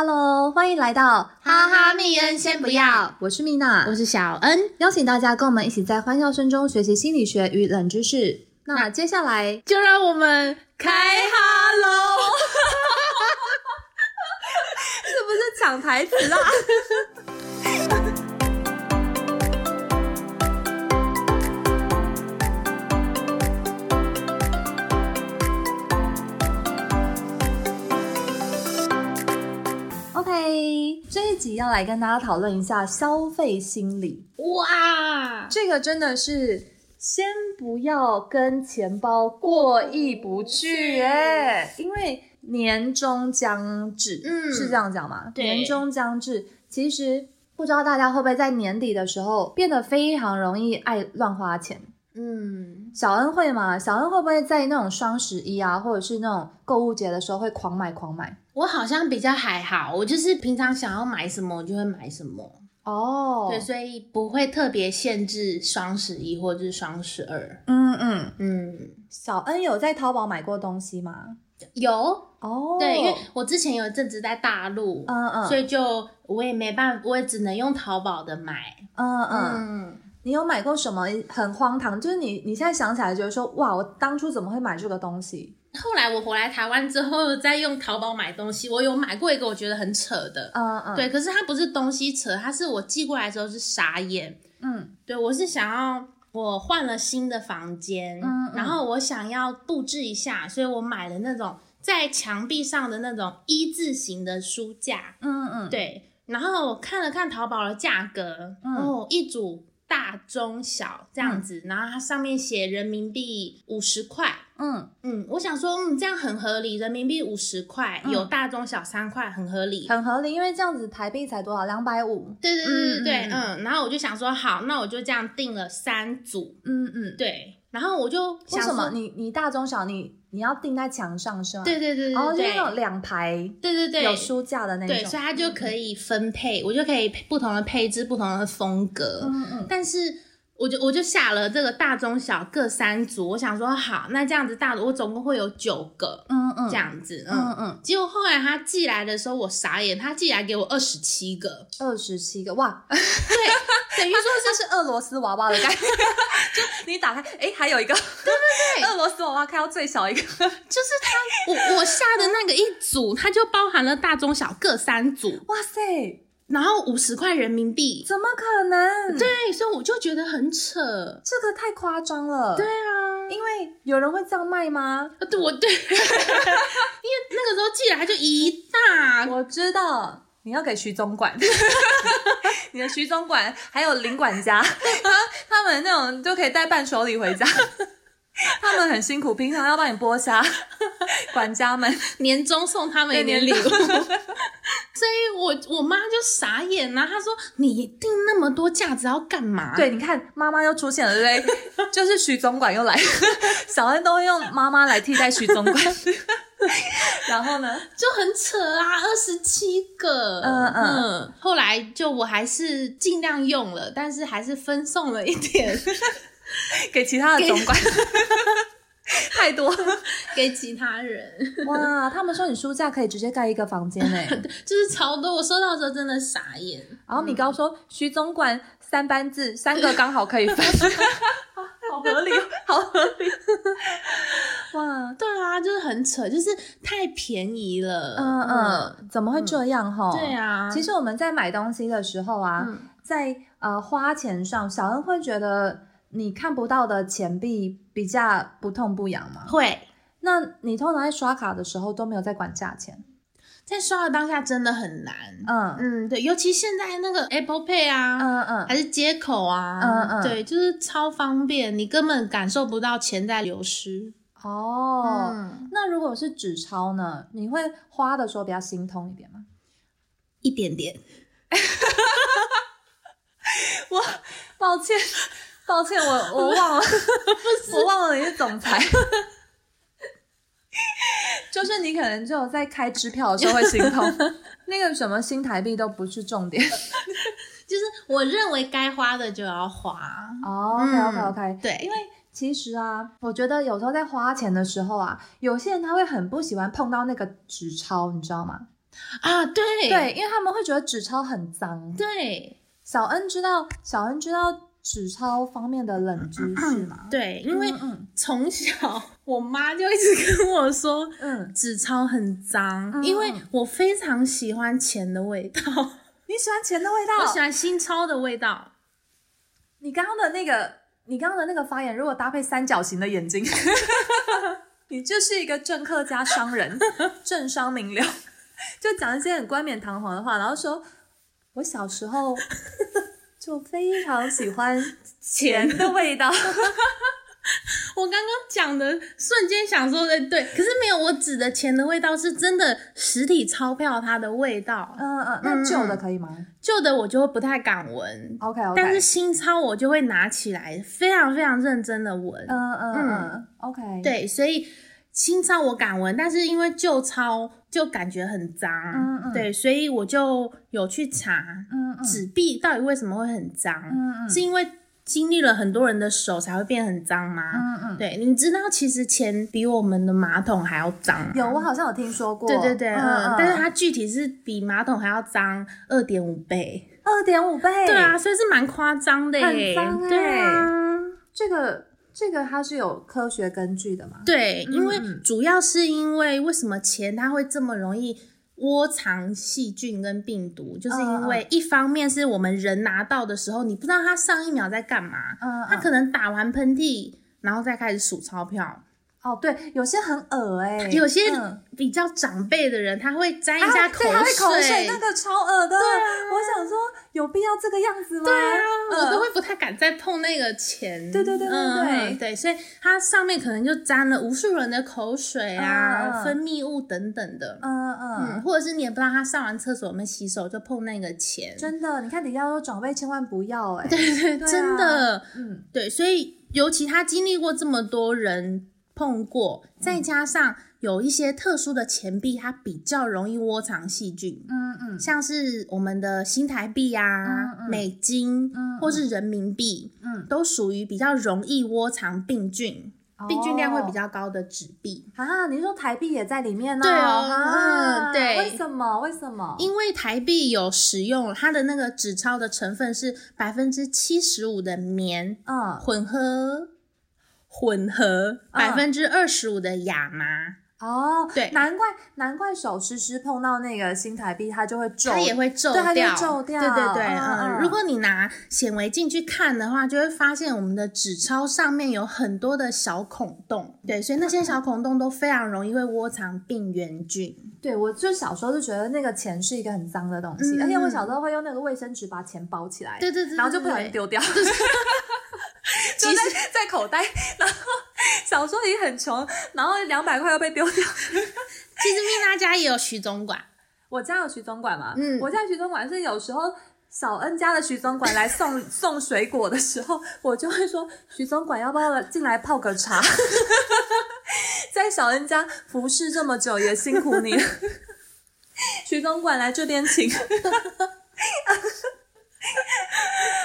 Hello，欢迎来到哈哈密恩先不要，我是蜜娜，我是小恩，邀请大家跟我们一起在欢笑声中学习心理学与冷知识。那接下来就让我们开哈喽，是不是抢台词啦？OK，这一集要来跟大家讨论一下消费心理。哇，这个真的是先不要跟钱包过意不去哎，因为年终将至，嗯是这样讲吗？对年终将至，其实不知道大家会不会在年底的时候变得非常容易爱乱花钱。嗯，小恩会吗？小恩会不会在那种双十一啊，或者是那种购物节的时候会狂买狂买？我好像比较还好，我就是平常想要买什么我就会买什么，哦对，所以不会特别限制双十一或者是双十二。嗯嗯，嗯，小恩有在淘宝买过东西吗？有，哦，对，因为我之前有一阵子在大陆，嗯嗯，所以就我也没办法，我也只能用淘宝的买。嗯嗯。嗯，你有买过什么很荒唐？就是你你现在想起来觉得说，哇，我当初怎么会买这个东西？后来我回来台湾之后，再用淘宝买东西，我有买过一个我觉得很扯的，嗯嗯，，对，可是它不是东西扯，它是我寄过来的时候是傻眼，嗯对我是想要我换了新的房间，嗯嗯然后我想要布置一下，所以我买了那种在墙壁上的那种一字形的书架，嗯嗯，对，然后我看了看淘宝的价格，嗯哦，一组大中小这样子，然后它上面写人民币五十块。嗯，嗯，我想说，嗯，这样很合理，人民币五十块，嗯有大中小三块，很合理。很合理，因为这样子台币才多少？两百五。对对对对对，嗯嗯然后我就想说，好，那我就这样定了三组，嗯嗯，对，然后我就为想说什么？你你大中小你你要钉在墙上是吗？对对对对然后就是那种两排对对对，有书架的那种。对，所以它就可以分配，我就可以不同的配置，不同的风格，嗯嗯但是。我就我就下了这个大中小各三组，我想说好，那这样子大组我总共会有九个嗯嗯，这，样子，嗯嗯，嗯，结果后来他寄来的时候我傻眼，他寄来给我二十七个，二十七个哇，对，等于说这是俄罗斯娃娃的概念，就你打开，哎，还有一个，对对对，俄罗斯娃娃开到最小一个，就是他，我我下的那个一组，它就包含了大中小各三组，哇塞，然后五十块人民币。怎么可能？对，所以我就觉得很扯。这个太夸张了。对，啊，因为有人会这样卖吗？呃对我对，因为那个时候寄来就一大，我知道。你要给徐总管，你的徐总管还有林管家，他们那种就可以带伴手礼回家。他们很辛苦，平常要帮你剥虾，管家们。年终送他们一点礼物，所以我我妈就傻眼啦、她说：“你订那么多架子要干嘛？”对，你看妈妈又出现了，对不对？就是徐总管又来，小恩都会用妈妈来替代徐总管。然后呢？就很扯啊，二十七个，嗯嗯嗯，后来就我还是尽量用了，但是还是分送了一点 给其他的总管，太多给其他人，哇！他们说你书架可以直接盖一个房间呢。就是超多。我收到的时候真的傻眼，然后米高说徐总管三班制，三个刚好可以分，好合理，好合理。哇，对啊，就是很扯，就是太便宜了，嗯嗯，怎么会这样哈？对啊，其实我们在买东西的时候啊，嗯在呃花钱上，小恩会觉得你看不到的钱币比较不痛不痒吗？会那你通常在刷卡的时候都没有在管价钱？在刷的当下真的很难，嗯嗯，对，尤其现在那个 Apple Pay 啊，嗯嗯，还是接口啊，嗯嗯对，就是超方便，你根本感受不到钱在流失。哦。嗯，那如果是纸钞呢？你会花的时候比较心痛一点吗？一点点。我抱歉，抱歉，我我 忘了，我忘了你是总裁。就是你可能只有在开支票的时候会心痛，那个什么新台币都不是重点。就是我认为该花的就要花。哦，OK OK OK，、对，因为其实啊，我觉得有时候在花钱的时候啊，有些人他会很不喜欢碰到那个纸钞，你知道吗？啊，对对，因为他们会觉得纸钞很脏。对小恩知道，小恩知道纸钞方面的冷知识吗？对，因为嗯从小我妈就一直跟我说，嗯，纸钞很脏，嗯因为我非常喜欢钱的味道，你喜欢钱的味道？我喜欢新钞的味道。你刚刚的那个，你刚刚的那个发言，如果搭配三角形的眼睛，你就是一个政客加商人，政商名流，就讲一些很冠冕堂皇的话，然后说，我小时候就非常喜欢钱的味道。我刚刚讲的瞬间想说的对，可是没有，我指的钱的味道是真的实体钞票它的味道，嗯嗯，那旧的可以吗旧的我就会不太敢闻。？OK OK，但是新钞我就会拿起来，非常非常认真的闻。嗯嗯嗯，OK，，对，所以新钞我敢闻，但是因为旧钞就感觉很脏，嗯嗯对，所以我就有去查纸币到底为什么会很脏，嗯嗯。是因为经历了很多人的手才会变很脏吗？嗯嗯，对，你知道其实钱比我们的马桶还要脏吗，有，我好像有听说过，对对对，嗯，嗯，但是它具体是比马桶还要脏二点五倍，二点五倍，对啊，，所以是蛮夸张的耶，很脏欸。对啊。这个这个它是有科学根据的嘛？对，因为嗯主要是因为为什么钱它会这么容易窝藏细菌跟病毒，就是因为一方面是我们人拿到的时候，你不知道他上一秒在干嘛，嗯，他可能打完喷嚏，然后再开始数钞票。哦，对，有些很恶哎、有些嗯比较长辈的人，他会沾一啊下口水，那个超恶的。我想说，有必要这个样子吗？对啊，嗯我都会不太敢再碰那个钱。对对对对嗯对嗯对，所以它上面可能就沾了无数人的口水啊、分泌物等等的。嗯嗯，嗯，或者是你也不知道他上完厕所有没有洗手，就碰那个钱。真的，你看底下说长辈千万不要哎、对对，真的，嗯对，所以尤其他经历过这么多人碰过，再加上有一些特殊的钱币，它比较容易窝藏细菌，嗯嗯。像是我们的新台币啊、嗯嗯美金、嗯或是人民币，嗯，都属于比较容易窝藏病菌、病菌量会比较高的纸币。啊。你说台币也在里面呢、对哦啊嗯对。为什么？为什么？因为台币有使用它的那个纸钞的成分是百分之七十五的棉，嗯。混合混合百分之二十五的亚麻，哦，对。难怪难怪手湿湿碰到那个新台币，它就会皱，它也会皱对它就掉，会皱掉。对对对，嗯如果你拿显微镜去看的话，就会发现我们的纸钞上面有很多的小孔洞，对，所以那些小孔洞都非常容易会窝藏病原菌。对，我就小时候就觉得那个钱是一个很脏的东西，嗯而且我小时候会用那个卫生纸把钱包起来，对对对，然后就不小对心丢掉，就在在口袋，然后小时候也很穷，然后两百块又被丢掉。其实蜜娜家也有徐总管，我家有徐总管嘛，嗯我家徐总管是有时候。小恩家的徐总管来送 送水果的时候，我就会说：“徐总管要不要进来泡个茶？” 在小恩家服侍这么久，也辛苦你了。徐总管来这边请。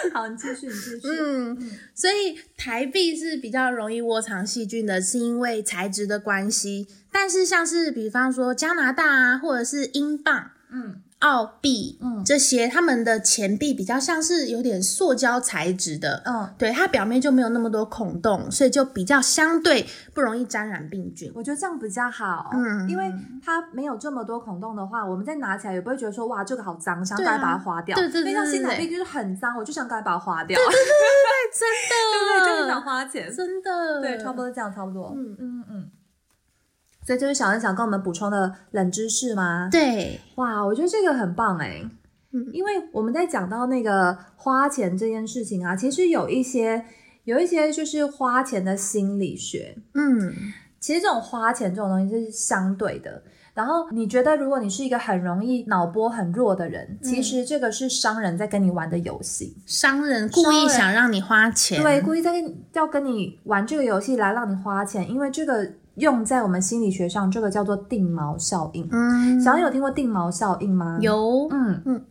好，你继续，你继续。嗯，所以台币是比较容易窝藏细菌的，是因为材质的关系。但是像是比方说加拿大啊，或者是英镑、嗯澳币，嗯这些他们的钱币比较像是有点塑胶材质的，嗯，对，它表面就没有那么多孔洞，所以就比较相对不容易沾染病菌。我觉得这样比较好。嗯因为它没有这么多孔洞的话，我们再拿起来也不会觉得说哇这个好脏，想赶快把它花掉。对对对因为像对对新台币就是很脏，我就想赶快把它花掉对。真对不 对？就很的，想花钱。真的，对，差不多是这样，差不多。嗯嗯嗯。所以这是小恩想跟我们补充的冷知识吗？对，哇，我觉得这个很棒哎。嗯因为我们在讲到那个花钱这件事情啊，其实有一些有一些就是花钱的心理学。嗯，其实这种花钱这种东西是相对的。然后你觉得，如果你是一个很容易脑波很弱的人，其实这个是商人在跟你玩的游戏。商人故意想让你花钱，对，故意在跟你要跟你玩这个游戏来让你花钱，因为这个用在我们心理学上，这个叫做定锚效应。嗯，小恩有听过定锚效应吗？。有嗯嗯，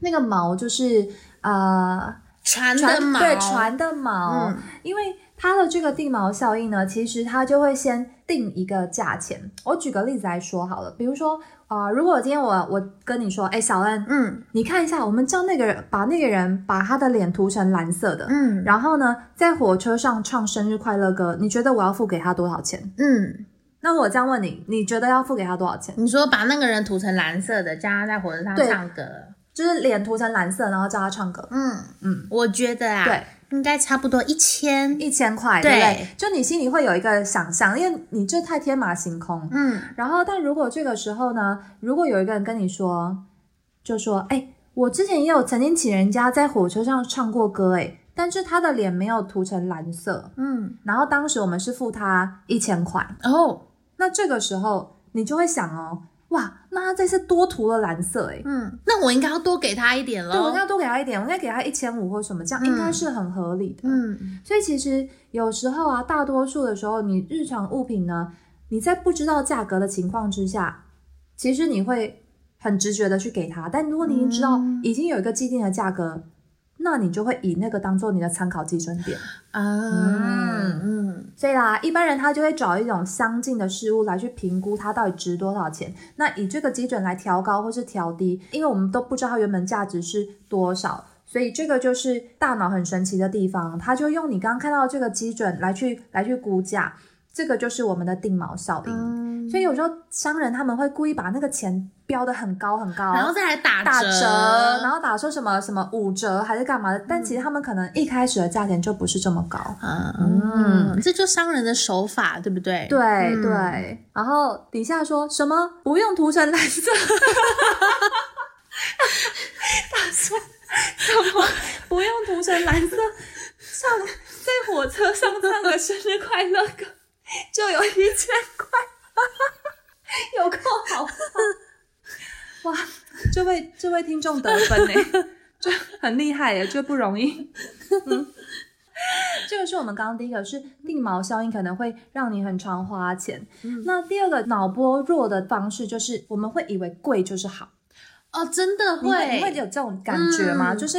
那个锚就是呃船的船锚，对船的锚，嗯因为它的这个定锚效应呢，其实它就会先定一个价钱。我举个例子来说好了，比如说啊、如果今天我我跟你说，哎，小恩，嗯你看一下，我们叫那个人把那个人把他的脸涂成蓝色的，嗯然后呢，在火车上唱生日快乐歌，你觉得我要付给他多少钱？嗯，那我这样问你，你觉得要付给他多少钱？你说把那个人涂成蓝色的，叫他在火车上唱歌。就是脸涂成蓝色，然后叫他唱歌，嗯嗯，我觉得啊，对，应该差不多一千。一千块，对。对不对？就你心里会有一个想象，因为你这太天马行空。嗯。然后，但如果这个时候呢，如果有一个人跟你说，就说，哎，我之前也有曾经请人家在火车上唱过歌，哎，但是他的脸没有涂成蓝色，嗯，然后当时我们是付他一千块，哦，那这个时候你就会想哦，哇，那他这次多涂了蓝色，哎。嗯，那我应该要多给他一点对，我应喽。该要多给他一点，我应该给他一千五或什么，这样应该是很合理的。嗯所以其实有时候啊，大多数的时候，你日常物品呢，你在不知道价格的情况之下，其实你会很直觉的去给他。但如果你已经知道嗯已经有一个既定的价格，那你就会以那个当做你的参考基准点。啊嗯所以啦，一般人他就会找一种相近的事物来去评估它到底值多少钱。那以这个基准来调高或是调低，因为我们都不知道它原本价值是多少，所以这个就是大脑很神奇的地方，它就用你刚刚看到的这个基准来去来去估价，这个就是我们的定锚效应。嗯，所以有时候商人他们会故意把那个钱标的很高很高，然后再来打打折，然后打说什么什么五折还是干嘛的，但其实他们可能一开始的价钱就不是这么高。嗯，这就商人的手法，对不对？对、嗯。对，然后底下说什么不用涂成蓝色，他说什么不用涂成蓝色，唱在火车上唱个生日快乐歌就有一千块，有够好笑！哇，这位这位听众得分呢，就很厉害耶，就不容易。嗯。这个是我们刚刚第一个是定锚效应，可能会让你很常花钱。那第二个脑波弱的方式就是我们会以为贵就是好，哦，真的你会会，你会有这种感觉吗？嗯就是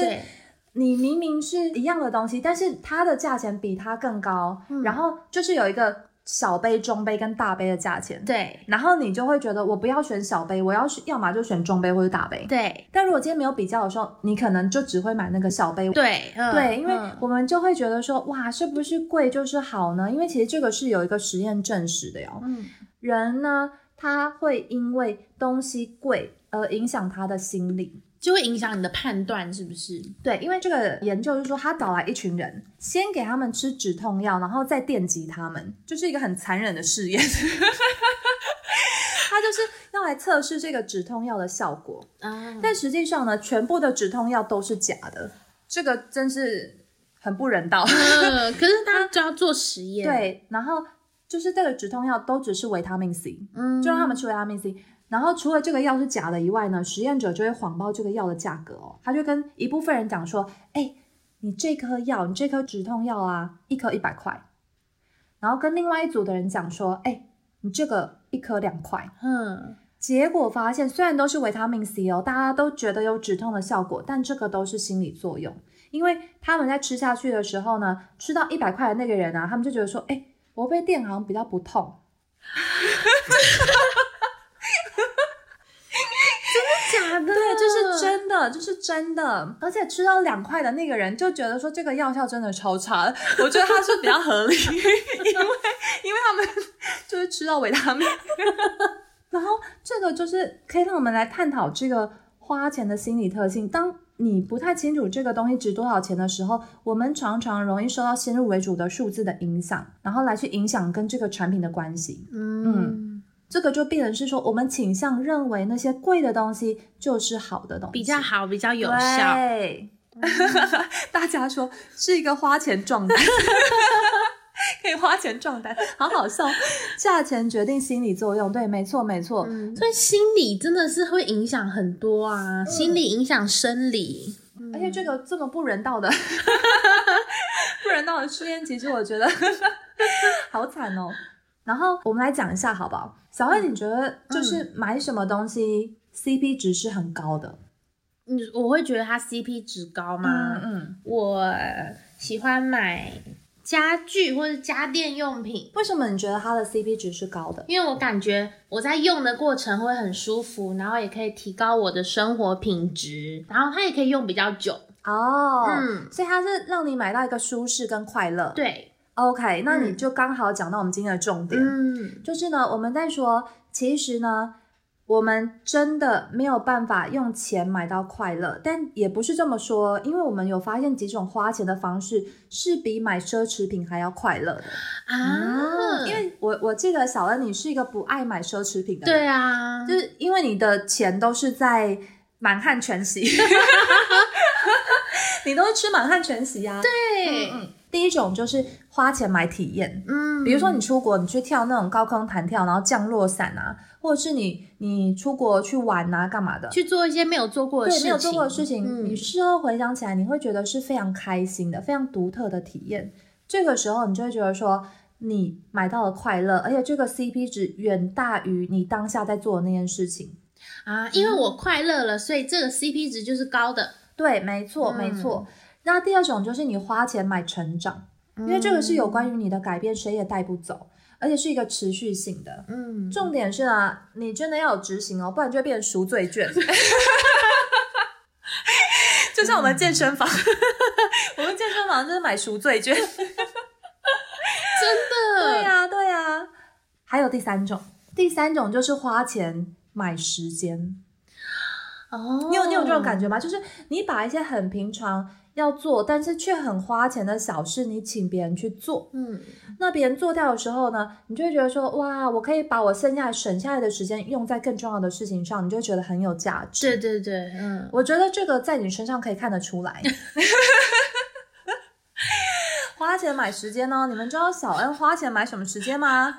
你明明是一样的东西，但是它的价钱比它更高，嗯。然后就是有一个小杯、中杯跟大杯的价钱，对然后你就会觉得我不要选小杯，我要选要么就选中杯或者大杯。对但如果今天没有比较的时候，你可能就只会买那个小杯。对嗯对，因为嗯我们就会觉得说，哇，是不是贵就是好呢？因为其实这个是有一个实验证实的哟。嗯人呢，他会因为东西贵而影响他的心理。就会影响你的判断，是不是？对，因为这个研究是说，他找来一群人，先给他们吃止痛药，然后再电击他们，就是一个很残忍的试验。他就是要来测试这个止痛药的效果，啊，但实际上呢，全部的止痛药都是假的，这个真是很不人道。嗯，可是他就要做实验，，对，然后就是这个止痛药都只是维他命 C，嗯，就让他们吃维他命 C。然后除了这个药是假的以外呢，实验者就会谎报这个药的价格哦。他就跟一部分人讲说：“哎，你这颗药，你这颗止痛药啊，一颗一百块。”然后跟另外一组的人讲说：“哎，你这个一颗两块。嗯，”结果发现，虽然都是维他命 C 哦，大家都觉得有止痛的效果，但这个都是心理作用。因为他们在吃下去的时候呢，吃到一百块的那个人啊，他们就觉得说：“哎，我被电好像比较不痛。”真的假的，对，就是真的，就是真的。而且吃到两块的那个人就觉得说这个药效真的超差的，我觉得他是比较合理，因为因为他们就是吃到维他命。然后这个就是可以让我们来探讨这个花钱的心理特性。当你不太清楚这个东西值多少钱的时候，我们常常容易受到先入为主的数字的影响，然后来去影响跟这个产品的关系。嗯，这个就变成是说，我们倾向认为那些贵的东西就是好的东西，比较好，比较有效，对，大家说是一个花钱撞单，可以花钱撞单，好好笑。价钱决定心理作用，对，没错，没错。嗯，所以心理真的是会影响很多啊，心理影响生理，而且这个这么不人道的、不人道的试验，其实我觉得 好惨哦。然后我们来讲一下好不好？小慧，你觉得就是买什么东西 CP 值是很高的？你，我会觉得它 CP 值高吗？嗯，我喜欢买家具或者家电用品，为什么你觉得它的 CP 值是高的？因为我感觉我在用的过程会很舒服，然后也可以提高我的生活品质，然后它也可以用比较久。哦，嗯所以它是让你买到一个舒适跟快乐。对，OK，那你嗯就刚好讲到我们今天的重点，嗯，就是呢，我们在说，其实呢，我们真的没有办法用钱买到快乐，但也不是这么说，因为我们有发现几种花钱的方式是比买奢侈品还要快乐的啊，因为我我记得小恩你是一个不爱买奢侈品的人，对啊，就是因为你的钱都是在满汉全席，你都是吃满汉全席啊。对，嗯，第一种就是花钱买体验，嗯，比如说你出国，你去跳那种高空弹跳，然后降落伞啊，或者是你你出国去玩啊，干嘛的？去做一些没有做过的事情，对没有做过的事情，嗯你事后回想起来，你会觉得是非常开心的，非常独特的体验。这个时候，你就会觉得说，你买到了快乐，而且这个 CP 值远大于你当下在做的那件事情。啊，因为我快乐了，所以这个 CP 值就是高的。对，没错，嗯没错。那第二种就是你花钱买成长，因为这个是有关于你的改变，谁也带不走，而且是一个持续性的。嗯，重点是啊，你真的要有执行哦，不然就会变成赎罪券。就像我们健身房，我们健身房就是买赎罪券。真的，对呀、对呀、还有第三种，第三种就是花钱买时间。哦，你有你有这种感觉吗？就是你把一些很平常要做，但是却很花钱的小事，你请别人去做，嗯，那别人做掉的时候呢，你就会觉得说，哇，我可以把我剩下省下来的时间用在更重要的事情上，你就会觉得很有价值。对对对，嗯，我觉得这个在你身上可以看得出来。花钱买时间呢，你们知道小恩花钱买什么时间吗？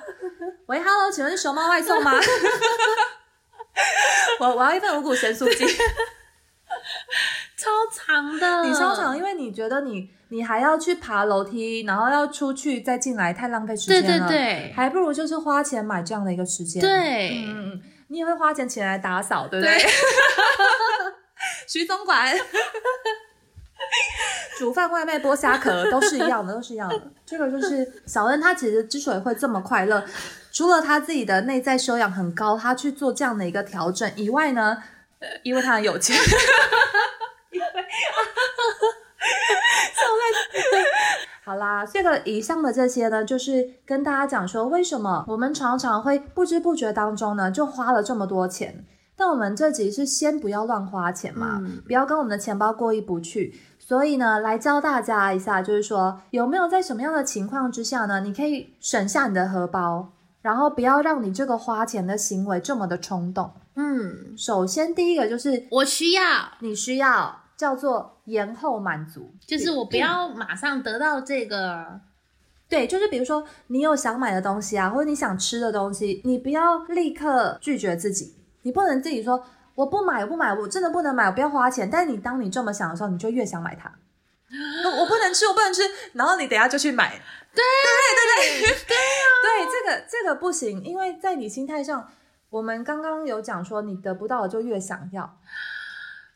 喂，Hello，请问是熊猫外送吗？我我要一份五谷咸酥鸡，超长的，你超长，因为你觉得你你还要去爬楼梯，然后要出去再进来，太浪费时对间了。对对还不如就是花钱买这样的一个时间。对，嗯嗯嗯，你也会花钱请人来打扫，对不对？对 徐总管，煮饭、外卖、剥虾壳都是一样的，都是一样的。这个就是小恩，他其实之所以会这么快乐，除了他自己的内在修养很高，他去做这样的一个调整以外呢，因为他很有钱。因 为好啦，这个以上的这些呢，就是跟大家讲说，为什么我们常常会不知不觉当中呢，就花了这么多钱。但我们这集是先不要乱花钱嘛，嗯不要跟我们的钱包过意不去。所以呢，来教大家一下，就是说有没有在什么样的情况之下呢，你可以省下你的荷包，然后不要让你这个花钱的行为这么的冲动。嗯，首先，第一个就是我需要，你需要叫做延后满足，就是我不要马上得到这个，对，就是比如说你有想买的东西啊，或者你想吃的东西，你不要立刻拒绝自己，你不能自己说我不买，我不买，我真的不能买，我不要花钱。但是你当你这么想的时候，你就越想买它。我不能吃，我不能吃，然后你等一下就去买。对对对对 对对对，这个这个不行，因为在你心态上，我们刚刚有讲说，你得不到的就越想要。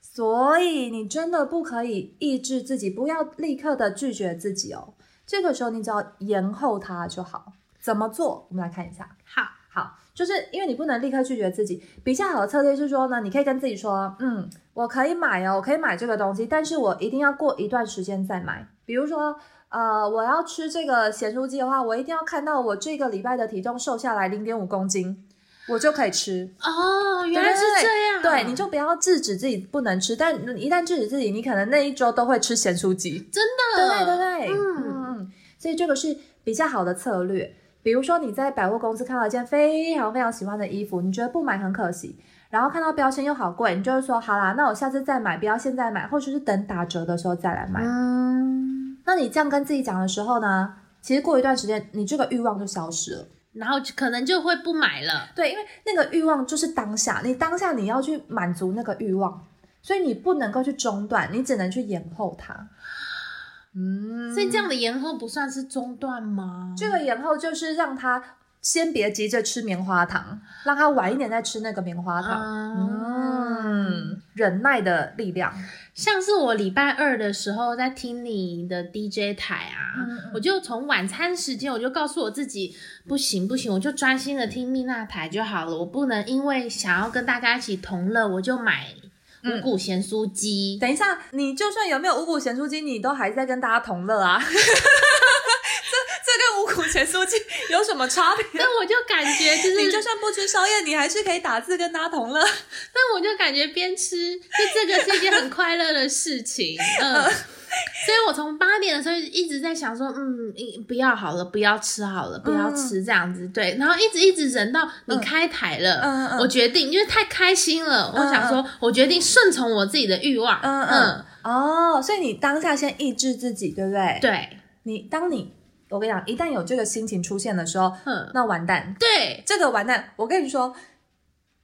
所以你真的不可以抑制自己，不要立刻的拒绝自己哦。这个时候你只要延后它就好。怎么做？我们来看一下。好，好，就是因为你不能立刻拒绝自己，比较好的策略是说呢，你可以跟自己说，嗯，我可以买哦，我可以买这个东西，但是我一定要过一段时间再买。比如说，呃，我要吃这个咸酥鸡的话，我一定要看到我这个礼拜的体重瘦下来零点五公斤，我就可以吃。哦，原来是对这样，对，你就不要制止自己不能吃，但一旦制止自己，你可能那一周都会吃咸酥鸡。真对的，对对，嗯嗯嗯，所以这个是比较好的策略。比如说你在百货公司看到一件非常非常喜欢的衣服，你觉得不买很可惜，然后看到标签又好贵，你就会说好啦，那我下次再买，不要现在买，或者是等打折的时候再来买。嗯，那你这样跟自己讲的时候呢，其实过一段时间，你这个欲望就消失了。然后可能就会不买了，对，因为那个欲望就是当下，你当下你要去满足那个欲望，所以你不能够去中断，你只能去延后它。嗯，所以这样的延后不算是中断吗？这个延后就是让他先别急着吃棉花糖，让他晚一点再吃那个棉花糖。嗯，嗯，忍耐的力量。像是我礼拜二的时候在听你的 DJ 台啊，嗯我就从晚餐时间我就告诉我自己，不行不行，我就专心的听蜜娜台就好了，我不能因为想要跟大家一起同乐，我就买五谷咸酥鸡。等一下，你就算有没有五谷咸酥鸡，你都还在跟大家同乐啊。这这跟五谷咸酥鸡有什么差别？但我就感觉就是，你就算不吃宵夜，你还是可以打字跟大家同乐。但我就感觉边吃，就这个是一件很快乐的事情，嗯。所以我从八点的时候一直在想说，嗯，不要好了，不要吃好了，不要吃这样子，对。然后一直一直忍到你开台了，嗯嗯我决定，因为太开心了，我想说，我决定顺从我自己的欲望，嗯嗯，哦，所以你当下先抑制自己，对不对？，对，你当你我跟你讲，一旦有这个心情出现的时候，嗯，那完蛋，对，这个完蛋。我跟你说，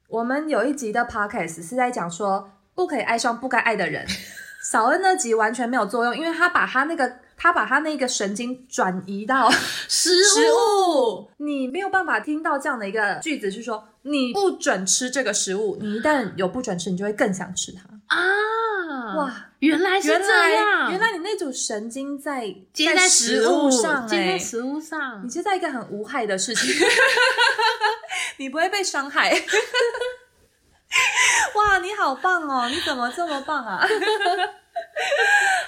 我们有一集的 podcast 是在讲说不可以爱上不该爱的人。小恩那集完全没有作用，因为他把他那个他把他那个神经转移到 食食物，你没有办法听到这样的一个句子，是说你不准吃这个食物，你一旦有不准吃，你就会更想吃它。啊，哇，原来是原这样，来原来你那组神经在接在食物上、接在欸，食物上你，是在一个很无害的事情，你不会被伤害。哇，你好棒哦！你怎么这么棒啊？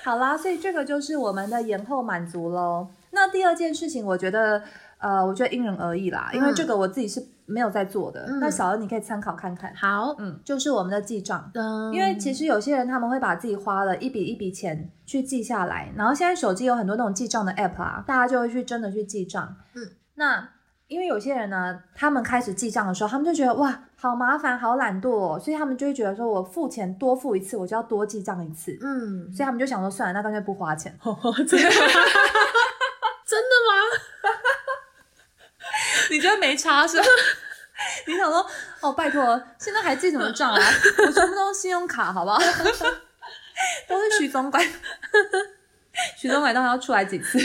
好啦，所以这个就是我们的延后满足喽。那第二件事情，我觉得，呃，我觉得因人而异啦，因为这个我自己是没有在做的。嗯那小恩你可以参考看看。好，嗯，就是我们的记账。嗯，因为其实有些人他们会把自己花了一笔一笔钱去记下来，然后现在手机有很多那种记账的 app 啊，大家就会去真的去记账。嗯，那因为有些人呢，他们开始记账的时候，他们就觉得哇，好麻烦，好懒惰、哦，所以他们就会觉得说我付钱多付一次，我就要多记账一次，嗯，所以他们就想说算了，那干脆不花钱。真的真的吗？你觉得没差是吧？你想说哦，拜托，现在还记什么账啊？我全部都是信用卡，好不好？都是徐总管，徐总管到底要出来几次？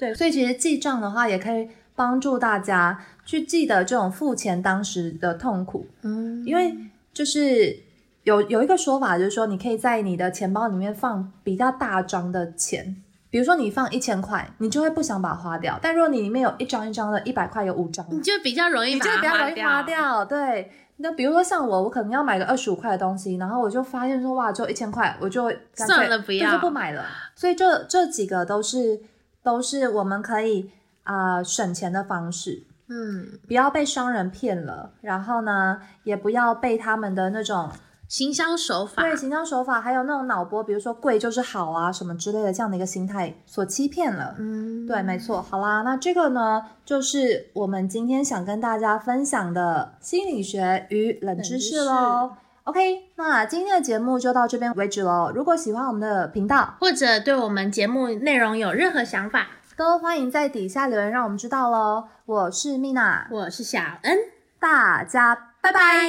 对，所以其实记账的话，也可以帮助大家去记得这种付钱当时的痛苦，嗯，因为就是有有一个说法，就是说你可以在你的钱包里面放比较大张的钱。比如说你放一千块，你就会不想把它花掉。但如果你里面有一张一张的，一百块有五张，你就比较容易你就比较容易。花掉。对，那比如说像我，我可能要买个二十五块的东西，然后我就发现说哇，只有一千块，我就算了不要就不买了。所以这这几个都是都是我们可以啊、呃省钱的方式。嗯，不要被商人骗了，然后呢，也不要被他们的那种行销手法，对行销手法，还有那种脑波，比如说贵就是好啊什么之类的这样的一个心态所欺骗了。嗯，对，没错。好啦，那这个呢，就是我们今天想跟大家分享的心理学与冷知识喽。OK，那今天的节目就到这边为止喽。如果喜欢我们的频道，或者对我们节目内容有任何想法，都欢迎在底下留言让我们知道喽。我是蜜娜，我是小恩。大家拜拜